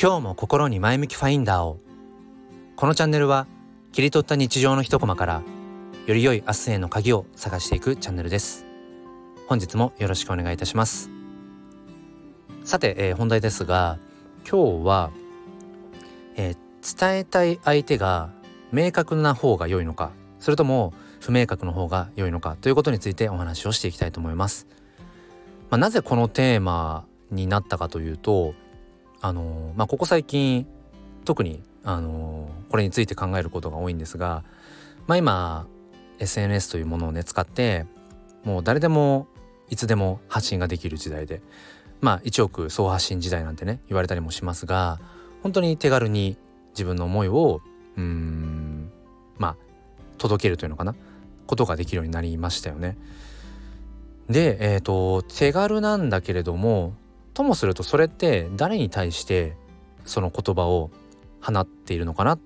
今日も心に前向きファインダーを。このチャンネルは切り取った日常の一コマからより良い明日への鍵を探していくチャンネルです。本日もよろしくお願いいたします。さて、えー、本題ですが今日は、えー、伝えたい相手が明確な方が良いのかそれとも不明確の方が良いのかということについてお話をしていきたいと思います。まあ、なぜこのテーマになったかというとあのまあ、ここ最近特にあのこれについて考えることが多いんですが、まあ、今 SNS というものをね使ってもう誰でもいつでも発信ができる時代でまあ1億総発信時代なんてね言われたりもしますが本当に手軽に自分の思いをうんまあ届けるというのかなことができるようになりましたよね。で、えーと、手軽なんだけれどもともするとそれって誰に対してその言葉を放っているのかなっ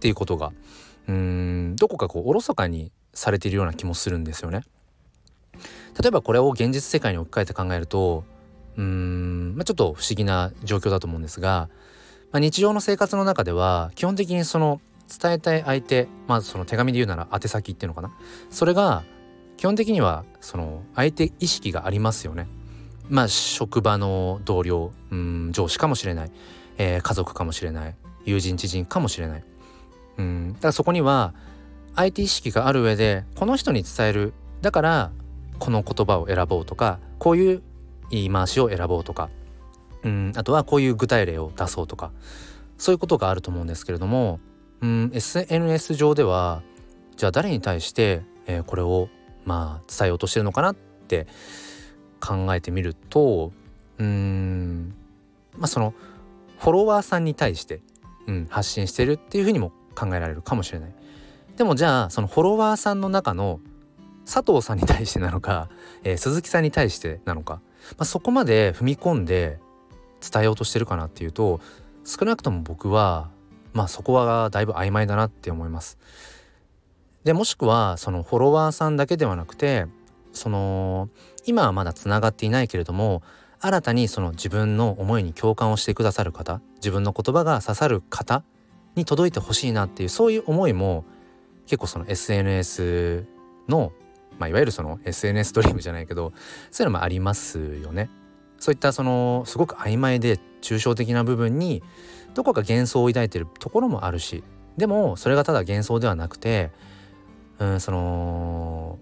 ていうことがうんどこかこうおろそかにされているような気もするんですよね。例えばこれを現実世界に置き換えて考えるとうん、まあ、ちょっと不思議な状況だと思うんですが、まあ、日常の生活の中では基本的にその伝えたい相手まずその手紙で言うなら宛先っていうのかなそれが基本的にはその相手意識がありますよね。まあ職場の同僚うん上司かもしれない、えー、家族かもしれない。友人知人かもしれない。うん。だからそこには相手意識がある上でこの人に伝える。だからこの言葉を選ぼうとかこういう言い回しを選ぼうとか。うん。あとはこういう具体例を出そうとか。そういうことがあると思うんですけれどもうん。SNS 上ではじゃあ誰に対して、えー、これをまあ伝えようとしてるのかなって考えてみるとうーんまあそのフォロワーさんに対して、うん、発信してるっていうふうにも考えられるかもしれない。でもじゃあそのフォロワーさんの中の佐藤さんに対してなのか、えー、鈴木さんに対してなのか、まあ、そこまで踏み込んで伝えようとしてるかなっていうと少なくとも僕はまあそこはだいぶ曖昧だなって思います。でもしくはそのフォロワーさんだけではなくてその今はまだつながっていないけれども新たにその自分の思いに共感をしてくださる方自分の言葉が刺さる方に届いてほしいなっていうそういう思いも結構その SNS の、まあ、いわゆるその SNS ドリームじゃないけどそういうのもありますよね。そういったそのすごく曖昧で抽象的な部分にどこか幻想を抱いてるところもあるしでもそれがただ幻想ではなくてうんその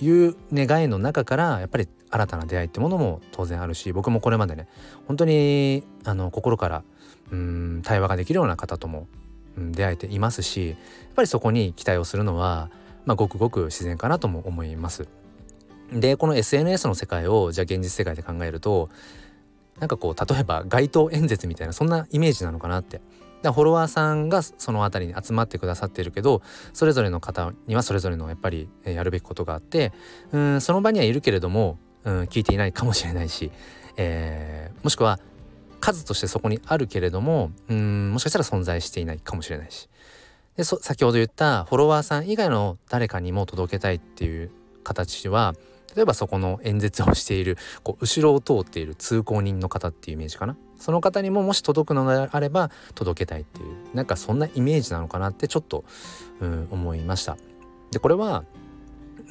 いう願いの中からやっぱり新たな出会いってものも当然あるし僕もこれまでね本当にあの心からうん対話ができるような方とも、うん、出会えていますしやっぱりそこに期待をするのは、まあ、ごくごく自然かなとも思います。でこの SNS の世界をじゃあ現実世界で考えるとなんかこう例えば街頭演説みたいなそんなイメージなのかなって。フォロワーさんがその辺りに集まってくださっているけどそれぞれの方にはそれぞれのやっぱりやるべきことがあってうんその場にはいるけれどもうん聞いていないかもしれないし、えー、もしくは数としてそこにあるけれどもうんもしかしたら存在していないかもしれないし。で先ほど言ったフォロワーさん以外の誰かにも届けたいっていう形は例えばそこの演説をしているこう後ろを通っている通行人の方っていうイメージかな。その方にももし届くのであれば届けたいっていうなんかそんなイメージなのかなってちょっと、うん、思いました。でこれは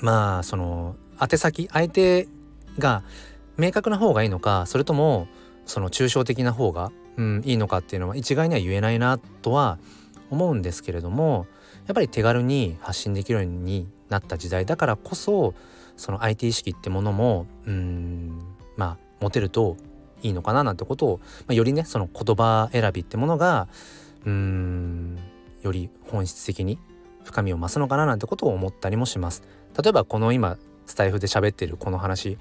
まあその宛先相手が明確な方がいいのかそれともその抽象的な方が、うん、いいのかっていうのは一概には言えないなとは思うんですけれどもやっぱり手軽に発信できるようになった時代だからこそその IT 意識ってものもうんまあ持てるといいのかななんてことを、まあ、よりねその言葉選びってものがうんより本質的に深みを増すのかななんてことを思ったりもします。例えばこの今スタイフで喋ってるこの話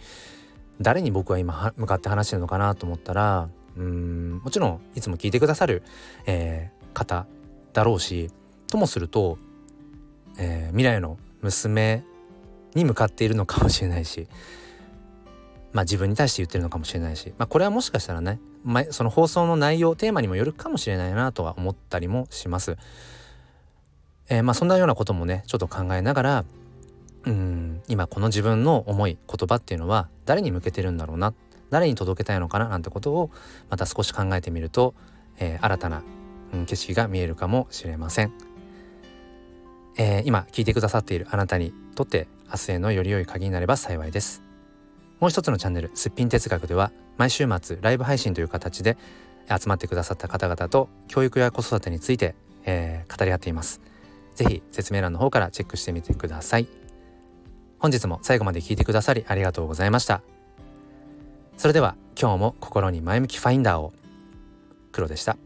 誰に僕は今向かって話してるのかなと思ったらうんもちろんいつも聞いてくださる、えー、方だろうしともすると、えー、未来の娘に向かっているのかもしれないしまあ自分に対して言ってるのかもしれないし、まあ、これはもしかしたらね、ま、その放送の内容テーマにもよるかもしれないなとは思ったりもします。えー、まあそんなようなこともねちょっと考えながらうん今この自分の思い言葉っていうのは誰に向けてるんだろうな誰に届けたいのかななんてことをまた少し考えてみると、えー、新たな、うん、景色が見えるかもしれません、えー、今聞いてくださっているあなたにとって明日へのより良い鍵になれば幸いです。もう一つのチャンネルすっぴん哲学では毎週末ライブ配信という形で集まってくださった方々と教育や子育てについて、えー、語り合っています。是非説明欄の方からチェックしてみてください。本日も最後まで聞いてくださりありがとうございました。それでは今日も心に前向きファインダーを黒でした。